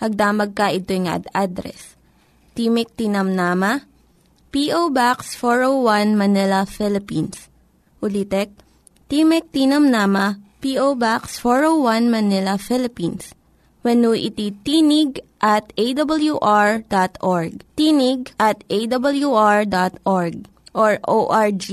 hagdamag ka ito nga ad-address. Timik Tinamnama, P.O. Box 401 Manila, Philippines. Ulitek, Timek Tinamnama, P.O. Box 401 Manila, Philippines. When iti tinig at awr.org. Tinig at awr.org or ORG.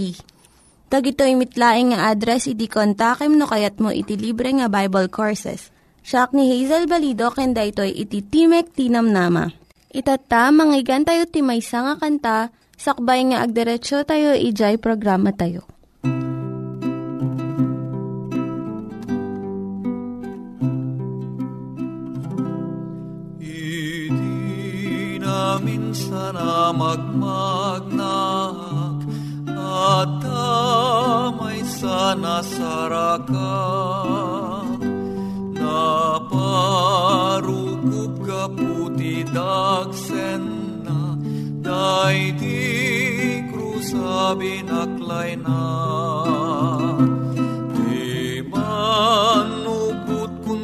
Tag ito'y mitlaing nga address, iti kontakem no kayat mo iti libre nga Bible Courses. Siya ni Hazel Balido, kenda ito'y iti Timek Tinam Nama. Itata, manggigan tayo timaysa nga kanta, sakbay nga agderetsyo tayo, ijay programa tayo. Idi na minsan na magmagnak at damay sana sarakan Naparukup ka puti dagsen na. Day di krusabi naklay na. Di man uput kun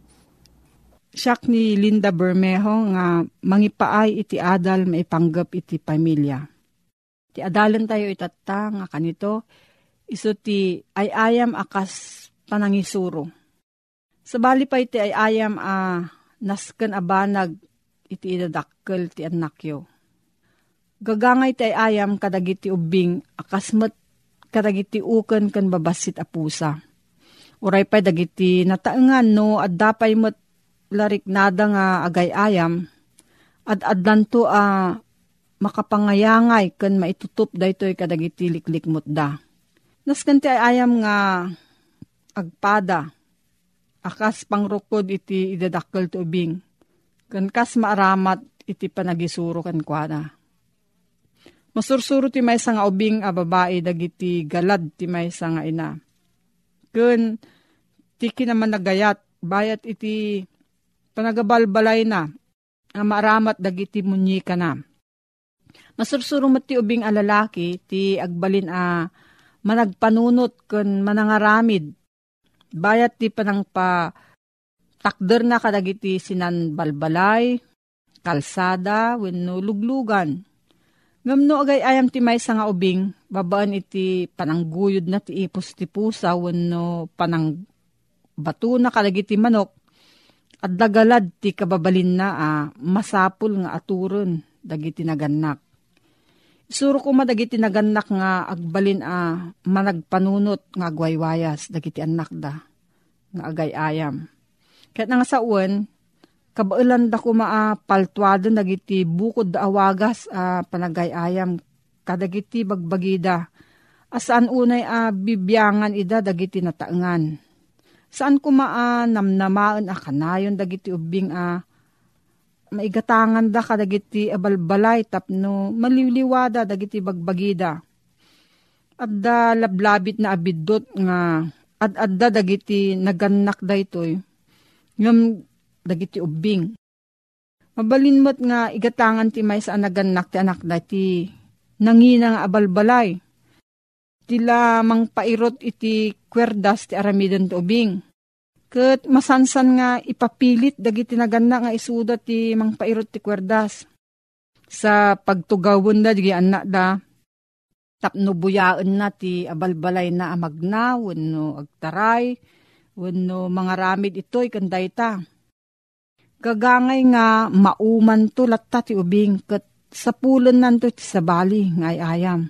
Siyak ni Linda Bermejo nga mangipaay iti adal maipanggap iti pamilya. Ti adalan tayo itata nga kanito, iso ti ayayam akas panangisuro. Sabali pa iti ayayam a nasken abanag iti idadakkel ti anakyo. Gagangay ti ayayam kadagiti ubing akas met kadagiti uken ken babasit a pusa. Uray pa dagiti nataengan no at dapay met larik nada nga agay-ayam at adlanto a makapangayangay ken maitutup daytoy kadagiti liklikmot da. Nasken ti ayam nga agpada akas pangrukod iti idadakkel ti ubing. Kan kas maaramat iti panagisuro kan kuana. Masursuro ti may nga ubing a babae dagiti galad ti may nga ina. Kun ti kinaman nagayat bayat iti panagabalbalay na a maaramat dagiti munyi ka na. Masursuro ti ubing a lalaki ti agbalin a managpanunot kun manangaramid bayat ti panang pa takder na kadagiti sinan balbalay, kalsada, wenno luglugan. Ngamno agay ayam ti may nga ubing, babaan iti panangguyod na ti ipos ti pusa, wenno panang bato na kalagiti manok, at dagalad ti kababalin na ah, masapul nga aturon, dagiti naganak. Isuro ko madagiti naganak nga agbalin a ah, managpanunot nga agwaywayas, dagiti anak da, nga agay ayam. Kahit nga sa uwan, kabailan da ko maapaltuado nagiti bukod da awagas a uh, panagayayam kadagiti bagbagida. Asaan unay a uh, bibyangan ida dagiti nataengan. Saan ko maa namnamaan a kanayon dagiti ubing a uh, maigatangan da kadagiti abalbalay tapno maliliwada dagiti bagbagida. At da lablabit na abidot nga at adda dagiti naganak da itoy. Ngam dagiti ubing. Mabalinmat nga igatangan ti may sa anaganak ti anak da ti nangina nga abalbalay. Tila mang pairot iti kwerdas ti aramidon ti ubing. Kat masansan nga ipapilit dagiti nagana nga isuda ti mang pairot ti kwerdas. Sa pagtugawon da, di anak da, tapno buyaan na ti abalbalay na amagna, wano agtaray, wano mga ramid ito'y kanday ta Gagangay nga mauman to latta ti ubing kat sa pulon nanto ti sabali ngay ayam.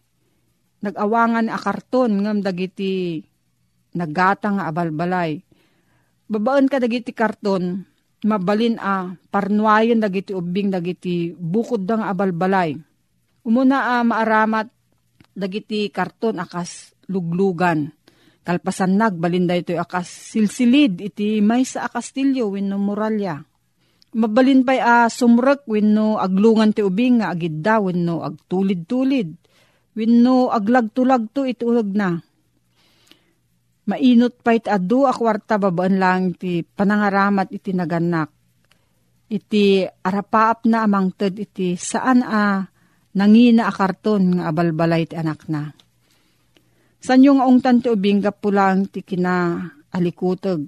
nagawangan a karton ngam dagiti nagata nga abalbalay. Babaan ka dagiti karton, mabalin a parnuayon dagiti ubing dagiti bukod da nga abalbalay. Umuna a maaramat dagiti karton akas luglugan. Kalpasan nagbalin da ito akas silsilid iti may sa akastilyo win no muralya Mabalin pa'y a sumrek wenno aglungan ti ubing nga agidda wenno agtulid-tulid. Wenno aglag-tulagto itulag na. Mainot pa iti adu a kwarta babaan lang ti panangaramat iti naganak. Iti arapaap na amang ted iti saan a nangina a karton nga abalbalay ti anak na. San yung ungtan ti ubing pulang ti kina alikutog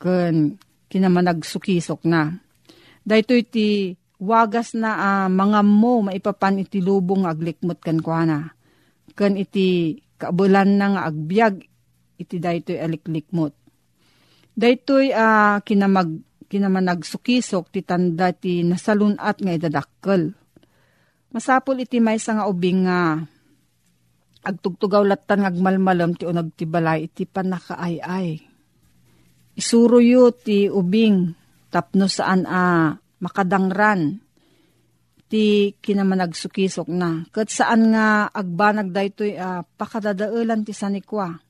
ken kinamanagsukisok na Dahito iti wagas na uh, mga mo maipapan iti lubong aglikmot kan kuana. Kan iti kaabulan na nga agbyag iti daytoy aliklikmot. Daytoy uh, kinamag kinamanagsukisok ti tanda ti nasalunat nga idadakkel. Masapol iti may nga ubing nga agtugtugaw latan ngagmalmalam ti unag ti balay iti panakaayay. Isuro yu ti ubing tapno saan a makadangran ti kinamanagsukisok na. Kat saan nga agbanag daytoy uh, pakadadaulan ti sanikwa.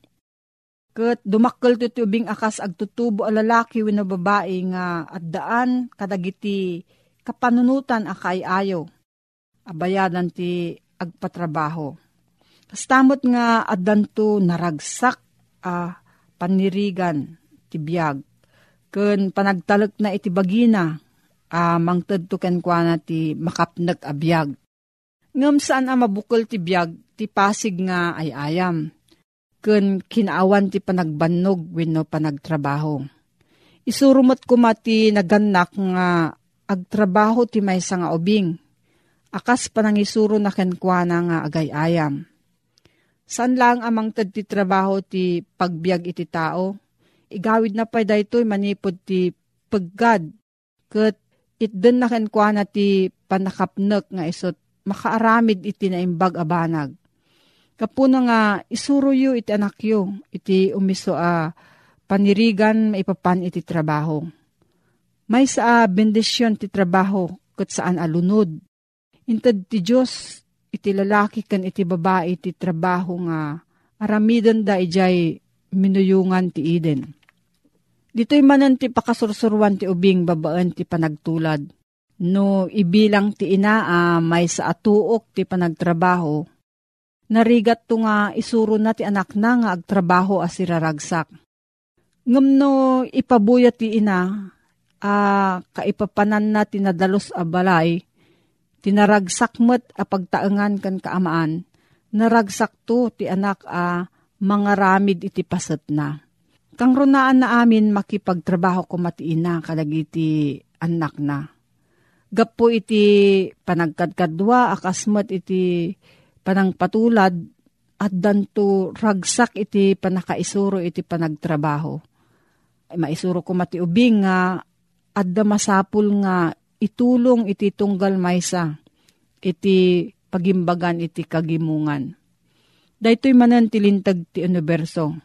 Kat dumakkel ti tubing akas agtutubo a lalaki wino babae nga at daan kadagiti kapanunutan akay ayo. Abayadan ti agpatrabaho. Kastamot nga addanto naragsak a uh, panirigan ti biyag Kun panagtalek na iti bagina, uh, mangtad to ken ti makapnag abiyag. Ngam saan ang mabukol ti biyag, ti pasig nga ay ayam. Kun kinaawan ti panagbannog wenno panagtrabaho. Isurumot ko mati naganak nga agtrabaho ti may nga ubing. Akas panangisuro na kenkwana nga agay ayam. San lang amang tad trabaho ti pagbiag iti tao? igawid na pa daytoy manipod ti paggad. Kat itden na kenkwa na ti panakapnek nga isot makaaramid iti na imbag abanag. Kapuna nga isuro iti anak yu, iti umiso a panirigan maipapan iti trabaho. May sa bendisyon ti trabaho kat saan alunod. Intad ti Diyos iti lalaki kan iti babae iti trabaho nga aramidan da ijay minuyungan ti Eden. Dito'y manan ti pakasursurwan ti ubing babaan ti panagtulad. No ibilang ti ina uh, may sa atuok ti panagtrabaho, narigat to nga isuro na ti anak na nga agtrabaho as iraragsak. Ngam no ipabuya ti ina, uh, kaipapanan na tinadalos a balay, tinaragsak met a pagtaengan kan kaamaan, naragsak to ti anak a uh, mga ramid iti paset na. Kang runaan na amin makipagtrabaho ko matiina kadagiti anak na. Gapo iti panagkadkadwa akasmat iti panangpatulad at danto ragsak iti panakaisuro iti panagtrabaho. Ay, maisuro ko mati ubing nga adda masapul nga itulong iti tunggal maysa iti pagimbagan iti kagimungan. Daytoy manan tilintag ti universo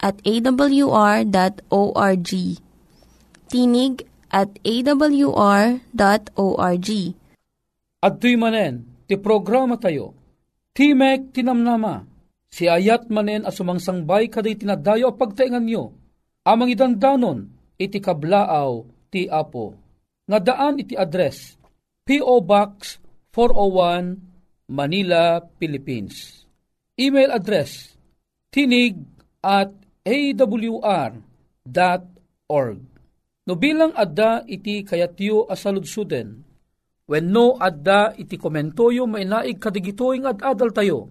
at awr.org. Tinig at awr.org. At tuy manen, ti programa tayo, Timek Tinamnama, si ayat manen asumangsangbay kaday tinadayo pagtaingan nyo, amang idandanon, iti kablaaw ti Apo. Nga daan iti address, P.O. Box 401, Manila, Philippines. Email address, tinig at awr.org. No bilang adda iti kayatyo asaludsuden, when no adda iti komentoyo mainaig kadigitoy nga ad-adal tayo,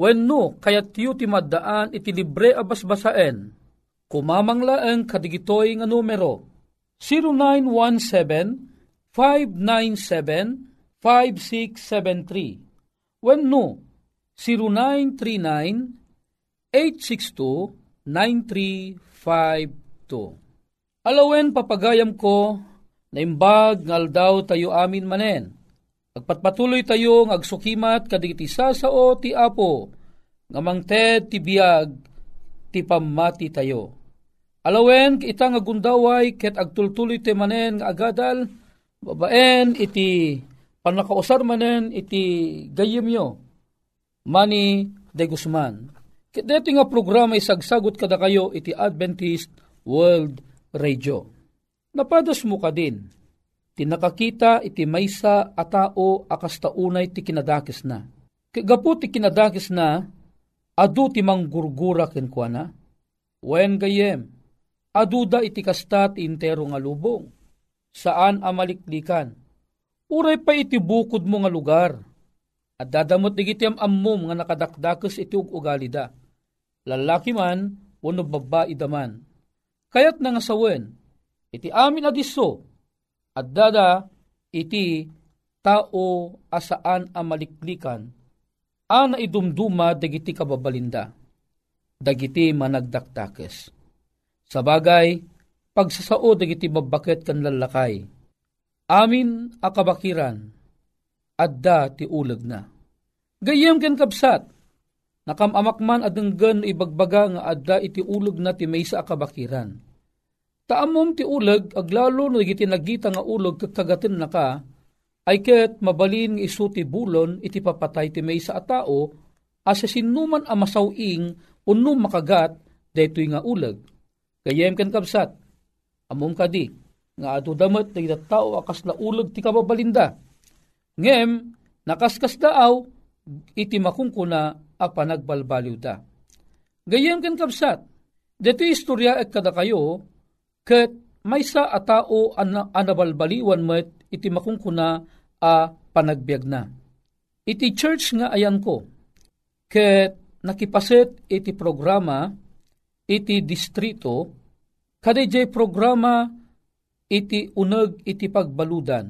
when no kayatyo ti maddaan iti libre abasbasaen, kumamanglaeng kadigitoy nga numero 0917-597-5673 when no 0939 862 9352. Alawen papagayam ko na imbag ngal daw tayo amin manen. Agpatpatuloy tayo ng agsukimat kadigiti sao ti apo nga mangted ti biyag ti pamati tayo. Alawen kita nga gundaway ket agtultuloy ti manen nga agadal babaen iti panakausar manen iti gayem Mani de Guzman. Dito nga programa isagsagot kada kayo iti Adventist World Radio. Napadas mo ka din. Tinakakita iti maysa a tao akas taunay ti kinadakis na. Kagapu ti kinadakis na, adu ti manggurgura kenkwana. Wen gayem, aduda iti kastat intero nga lubong. Saan amaliklikan? Uray pa iti bukod mo nga lugar. At dadamot digiti am ammom nga nakadakdakes iti ugali da. Lalaki man, wano babae daman. Kayat nga sawen, iti amin adiso, at dada iti tao asaan amaliklikan, ana idumduma dagiti kababalinda, dagiti managdaktakes. Sa bagay, pagsasao dagiti babaket kan lalakay, amin akabakiran, adda ti ulag na. Gayem ken kapsat, Nakamamakman adenggan ibagbaga nga adda iti ulog na ti maysa akabakiran. Taamom ti ulag aglalo no iti nagita nga ulog kakagatin na ka, ay ket mabalin nga isuti bulon iti papatay ti may sa atao asa sinuman a masawing unno makagat daytoy nga uleg. Kayem ken kapsat, amom kadi, nga ato damat na tao akas na uleg ti kababalinda. Ngem, nakaskas daaw, iti makungkuna a panagbalbaliw da. Gayem ken kapsat, dito istorya at kada kayo, ket may sa a an anabalbaliwan met iti makungkuna a panagbiag na. Iti church nga ayan ko, ket nakipaset iti programa iti distrito, kadayjay programa iti uneg iti pagbaludan,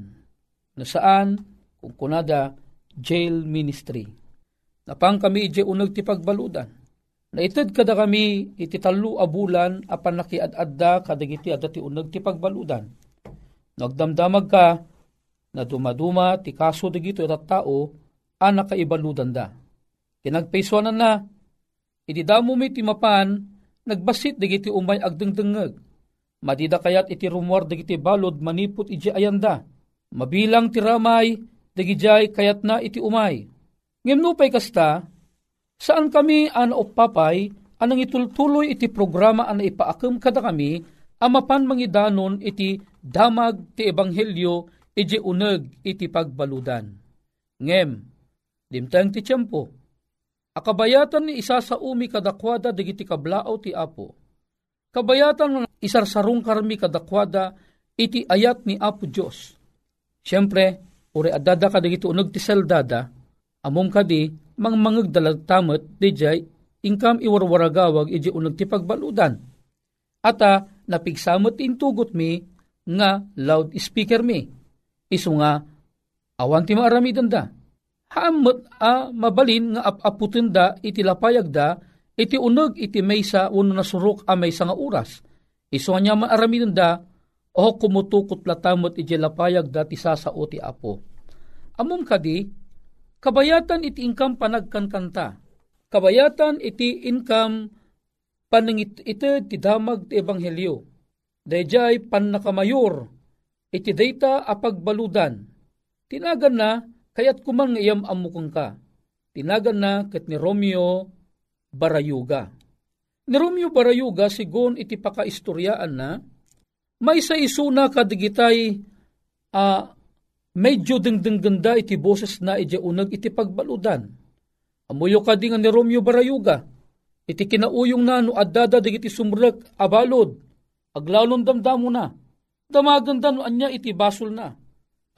na saan, kung kunada, jail ministry. Napang kami iti uneg ti pagbaludan. Naitid kada kami iti talo abulan apan nakiad-adda kadagiti adda ti uneg ti pagbaludan. Nagdamdamag ka na dumaduma ti kaso dagito iti tao anak kaibaludan da. Kinagpaisonan na, iti damo mi ti mapan nagbasit dagiti umay agdengdengeg. Madida kayat iti rumor dagiti balod manipot iti ayanda. Mabilang ti ramay dagijay kayat na iti umay. Ngimnupay kasta, saan kami an papay anang itultuloy iti programa an ipaakam kada kami amapan mangidanon iti damag ti ebanghelyo iti uneg iti pagbaludan. Ngem, dimtang ti tiyempo, Akabayatan ni isa sa umi kadakwada digiti kablao ti Apo. Kabayatan ng isarsarong karmi kadakwada iti ayat ni Apo Diyos. Siyempre, uri adada ka digiti unog ti seldada, amom kadi mang mangag dalagtamot dijay ingkam iwarwaragawag iji unog ti pagbaludan. Ata napigsamot intugot mi nga loud speaker mi. Isu nga awan ti maaramidan da Haamot a mabalin nga apaputin da iti lapayag da, iti uneg iti maysa uno nasurok a maysa nga oras. Iso niya maaramin da, o kumutukot latamot iti lapayag da ti sasao ti apo. Amom kadi, kabayatan iti income panagkankanta. Kabayatan iti income panangit iti ti damag ti ebanghelyo. Dayjay pan nakamayor, iti data apagbaludan. Tinagan na, Kayat kuman nga iyam amukang ka, tinagan na kat ni Romeo Barayuga. Ni Romeo Barayuga sigon iti pakaistoryaan na, may sa isuna kadigitay uh, medyo dengdeng ganda iti boses na iti unag iti pagbaludan. Amuyo ka nga ni Romeo Barayuga, iti kinauyong na no adada digiti sumrek abalod, aglalon damdamo na, damaganda no anya iti basol na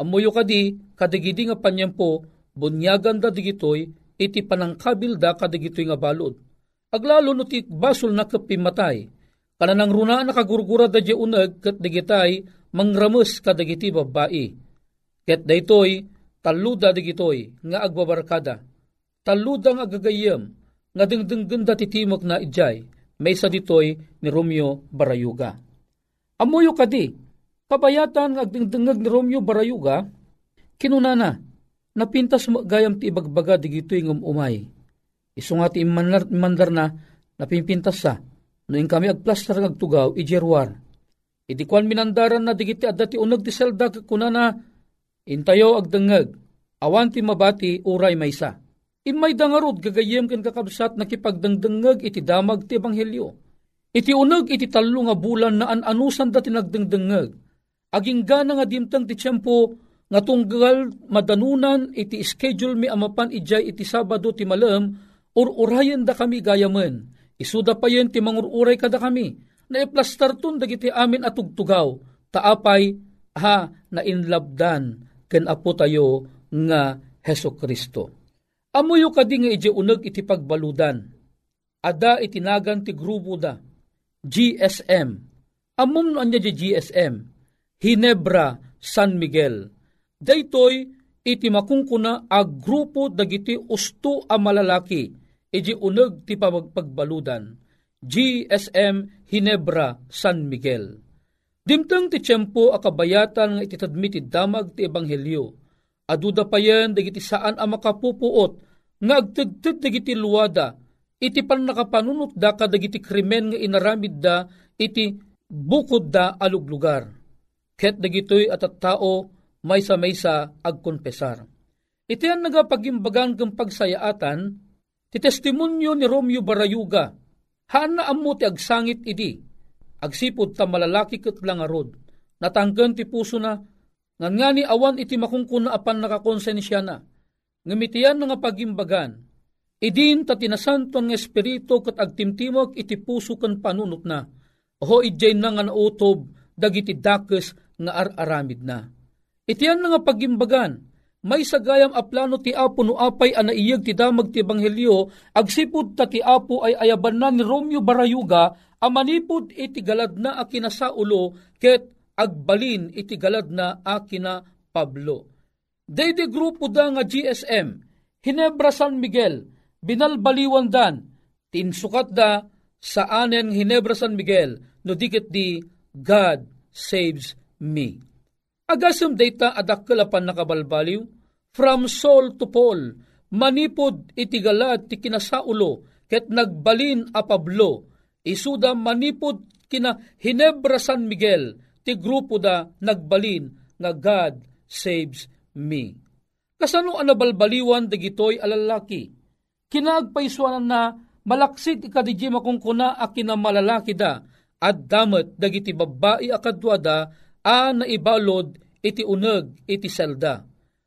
Amuyo kadi, kadigidi nga panyempo, bunyagan da digitoy, iti panangkabil da kadigitoy nga balod. Aglalo no ti basol na kapimatay, kananang runa nakagurgura da di unag kat digitay, mangramus kadagiti babae. Ket daytoy, taluda digitoy, nga agbabarkada. Taluda nga agagayam, nga dingdingganda titimok na ijay, may sa ditoy ni Romeo Barayuga. Amuyo kadi, Kabayatan nga agdingdingag ni Romeo Barayuga, kinunana, napintas mo gayam ti ibagbaga di gito yung umay. Iso nga ti imandar, imandar na, napimpintas sa, noong kami agplastar ng agtugaw, ijerwar. Iti kwan minandaran na digiti adda ti unag ti selda kunana, intayo agdangag, awan ti mabati uray maysa. Imay dangarod gagayem ken kakabsat nakipagdangdangag iti damag ti ebanghelyo. Iti unag iti talo nga bulan na an-anusan da tinagdangdangag aging gana nga dimtang ti tiyempo nga tunggal madanunan iti schedule mi amapan ijay iti Sabado ti malam or urayan da kami gayamen. Isuda pa yun ti mangururay kada kami na iplastar tun dagiti amin at tugtugaw taapay ha na inlabdan ken apo tayo nga Heso Kristo. Amuyo kadi nga ije uneg iti pagbaludan. Ada itinagan ti grupo da. GSM. Amum no anya di GSM Hinebra, San Miguel. Daytoy iti makungkuna a grupo dagiti usto a malalaki iti uneg ti pagbaludan. GSM Hinebra, San Miguel. Dimtang ti tiyempo a kabayatan nga ititadmi ti damag ti ebanghelyo. Aduda pa yan dagiti saan a makapupuot nga agtagtag dagiti luwada iti pan nakapanunot da kadagiti krimen nga inaramid da iti bukod da aluglugar Ket dagitoy at at tao may sa may sa agkonpesar. Iti ang nagapagimbagan kang pagsayaatan, ti testimonyo ni Romeo Barayuga, haan na amo ti agsangit idi, agsipod ta malalaki kat lang arod, natanggan ti puso na, ngan nga ni awan iti makungkuna apan nakakonsensya na, ngamitian nga pagimbagan, idin ta tinasanton ng espiritu kat agtimtimog iti puso kan panunot na, ho idjay na nga nautob, dagiti dakes nga ar-aramid na. Itiyan nga pagimbagan, may sagayam a plano ti Apo no apay ana iyag ti damag ti Ebanghelyo, agsipud ta ti Apo ay ayaban na ni Romeo Barayuga, amanipud iti galad na akina sa ulo, ket agbalin iti galad na akina Pablo. Daydi grupo da nga GSM, Hinebra San Miguel, binalbaliwan dan, tinsukat da sa anen Hinebra San Miguel, no dikit di God saves me. Agasam data adakkalapan nakabalbaliw, from Saul to Paul, manipod itigalad ti kinasaulo, ket nagbalin a Pablo, isuda manipod kina Hinebra San Miguel, ti grupo da nagbalin nga God saves me. Kasano ang nabalbaliwan dagitoy alalaki? Kinagpaisuanan na malaksit ikadijima kung kuna a kinamalalaki da, at damat dagiti babae akadwada a naibalod iti uneg iti selda.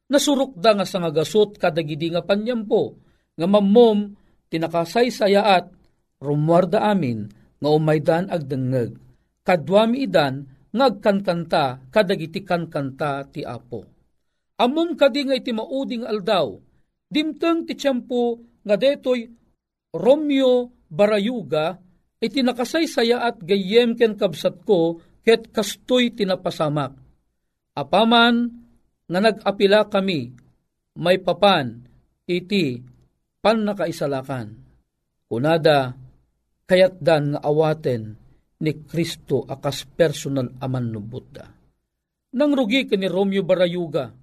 Nasurok da nga sa nga gasot kadagidi nga panyampo, nga mammom tinakasaysayaat rumwarda amin nga umaydan agdengeg. Kadwami idan ngagkankanta kadagiti kankanta ti apo. Amom kadi nga iti mauding aldaw, dimteng ti tiyempo nga detoy Romeo Barayuga iti nakasaysaya at gayem ken kabsat ko ket kastoy tinapasamak Apaman nga nag-apila kami, may papan, iti pan nakaisalakan. Kunada, kayat dan nga awaten ni Kristo akas personal aman no Buddha. Nang rugi ka ni Romeo Barayuga,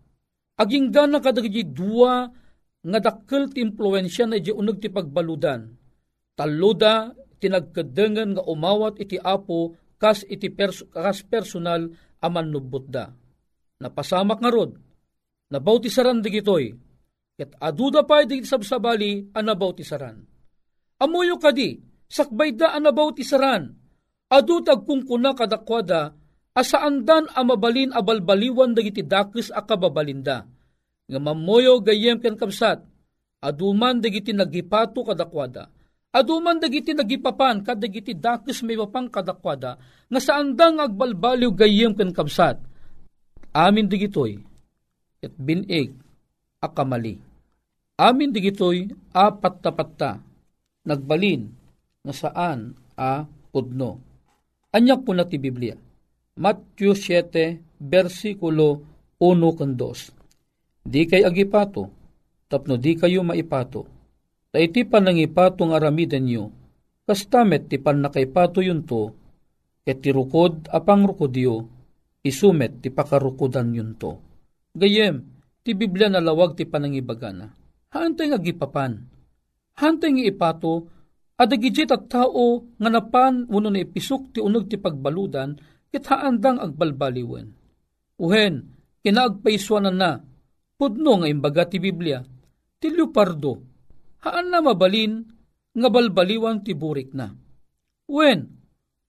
aging gana kadagiti dua nga dakkel ti impluensya na di unag ti pagbaludan. Taluda tinagkadengan nga umawat iti apo kas iti pers- kas personal aman no Buddha napasamak nga rod, nabautisaran digitoy, ket aduda pa di sabsabali ang nabautisaran. Amuyo kadi, sakbay da ang nabautisaran, adutag kung kuna kadakwada, asaandan ang mabalin abalbaliwan dagiti dakis a kababalinda. Nga mamoyo gayem ken kapsat, aduman dagiti nagipato kadakwada, aduman dagiti nagipapan kadagiti dakis may mapang kadakwada, nga saandang agbalbaliw gayem ken kapsat, Amin digitoy, at binig, akamali. Amin digitoy, apat tapatta, nagbalin, na saan a pudno. Anyak po na ti Biblia. Matthew 7, versikulo 1 kan 2. Di kay agipato, tapno di kayo maipato. Ta iti panangipato nga aramiden nyo, kastamet ti pan nakaipato yun to, ket ti rukod apang rukodyo, isumet ti pakarukudan yun to. Gayem, ti Biblia na lawag ti panangibagana. Haantay nga gipapan. Haantay nga ipato, adagijit at tao nga napan uno na ipisok ti unog ti pagbaludan, kit haandang agbalbaliwen. Uhen, kinaagpaiswanan na, pudno nga imbaga ti Biblia, ti leopardo, haan na mabalin, nga balbaliwan ti burik na. Wen,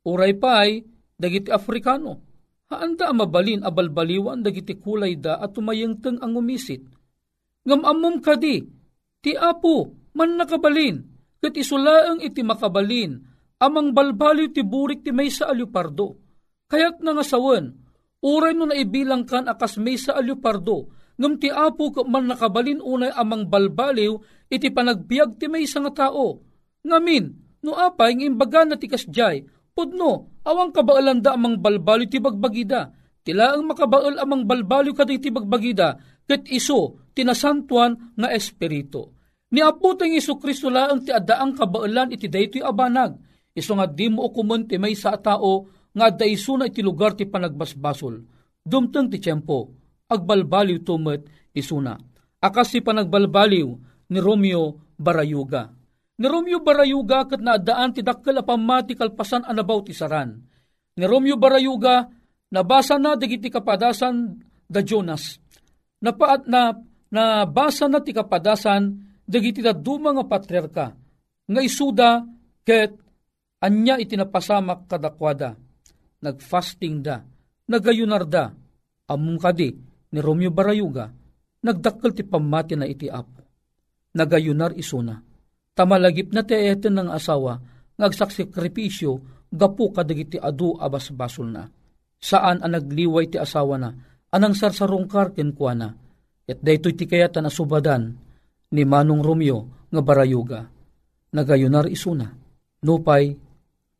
uray pa'y dagiti Afrikano, Haanda mabalin abalbaliwan dagiti kulay da at tumayengteng ang umisit. Ngamamom kadi, ti apo, man nakabalin, kat isulaang iti makabalin, amang balbaliw ti burik ti may sa alupardo. Kaya't nga sawan, uray no naibilang kan akas may sa alupardo, ngam ti apo man nakabalin unay amang balbaliw, iti panagbiag ti may nga tao. Ngamin, no apay ng imbaga na ti kasjay, Pudno, awang kabaalan da amang balbalo ti bagbagida. Tila ang makabaal amang balbalo kaday ti bagbagida, ket iso tinasantuan nga espiritu. Ni Apo tayong Iso Kristo laang ti adaang kabaalan iti daytoy abanag. Iso nga di mo ukumun ti may sa tao nga daiso na iti lugar ti panagbasbasol. Dumteng ti tiyempo, agbalbaliw tumet isuna. Akas si panagbalbaliw ni Romeo Barayuga Ni Romeo Barayuga kat naadaan ti dakkel a pamati kalpasan anabaw ti saran. Ni Romeo Barayuga nabasa na digiti kapadasan da Jonas. Napaat na nabasa na ti kapadasan dagiti da duma nga patriarka nga isuda ket anya itinapasamak kadakwada. Nagfasting da, nagayunar da, among kadi ni Romeo Barayuga, nagdakkel ti pamati na iti apo. Nagayunar isuna, tamalagip na ti eten ng asawa, ngagsaksakripisyo, gapu kadagiti adu abas basol na. Saan ang nagliway ti asawa na, anang sarsarong karken kwa na, at daytoy ti kayatan asubadan, ni Manong Romeo nga Barayuga. Nagayunar isuna, nupay,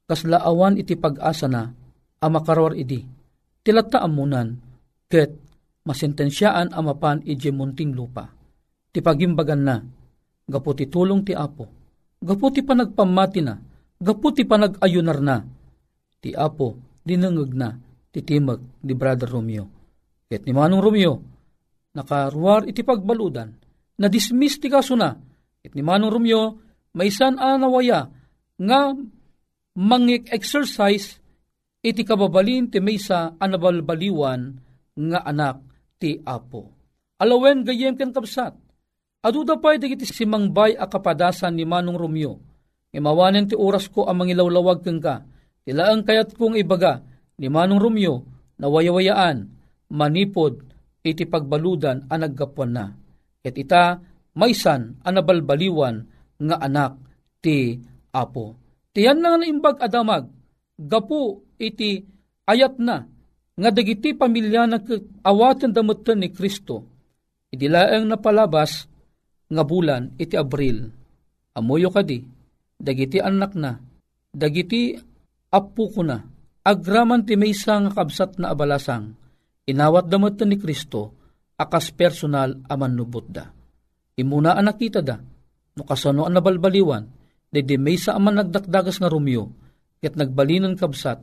kaslaawan iti pag-asa na, amakarawar idi, tilata amunan, ket masentensyaan amapan ije munting lupa. Ti pagimbagan na, gapu ti tulong ti apo, gapu ti panagpamati na, gapu ti panagayunar na, ti apo dinangag na, ti timag di Brother Romeo. Ket ni Manong Romeo, nakaruar iti pagbaludan, na dismiss ti kaso na, ket ni Manong Romeo, maisan anawaya, nga mangik exercise iti kababalin ti maysa anabalbaliwan nga anak ti apo. Alawen gayem ken kapsat. Aduda pa'y dagiti simangbay a kapadasan ni Manong Romeo. Imawanen ti oras ko ang mangilawlawag keng ka. Tilaang kayat kong ibaga ni Manong Romeo na wayawayaan, manipod, iti pagbaludan ang naggapuan na. Ket ita, maysan anabalbaliwan nga anak ti apo. Tiyan na nga imbag adamag, gapu iti ayat na, nga dagiti pamilya awatan damutan ni Kristo, idilaeng napalabas nga bulan iti Abril. Amoyo kadi, dagiti anak na, dagiti apu ko na, agraman ti may nga kabsat na abalasang, inawat damutan ni Kristo, akas personal aman nubot da. Imuna ang nakita da, no kasano ang nabalbaliwan, Dede may sa aman nagdakdagas nga Romeo, ket nagbalinan kabsat,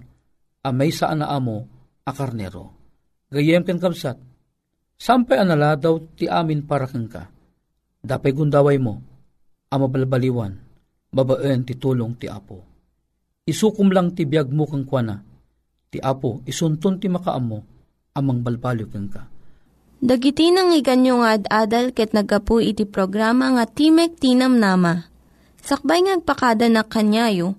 a may sa amo a karnero. Gayem ken kabsat, sampay anala daw ti amin para kang ka. Dapay gundaway mo, ama balbaliwan, babaen ti tulong ti apo. Isukum lang ti biyag mo kang kwana, ti apo isunton ti makaamo, amang balbalyo kang ka. Dagiti nang iganyo nga ad-adal ket nagapu iti programa nga Timek Tinam Nama Sakbay ngagpakada na kanyayo,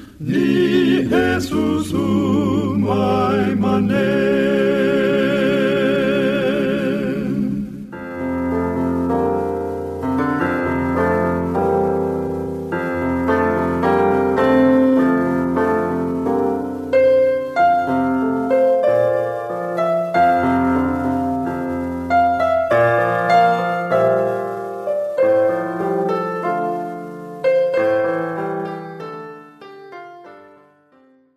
ni Jesusu mai manera.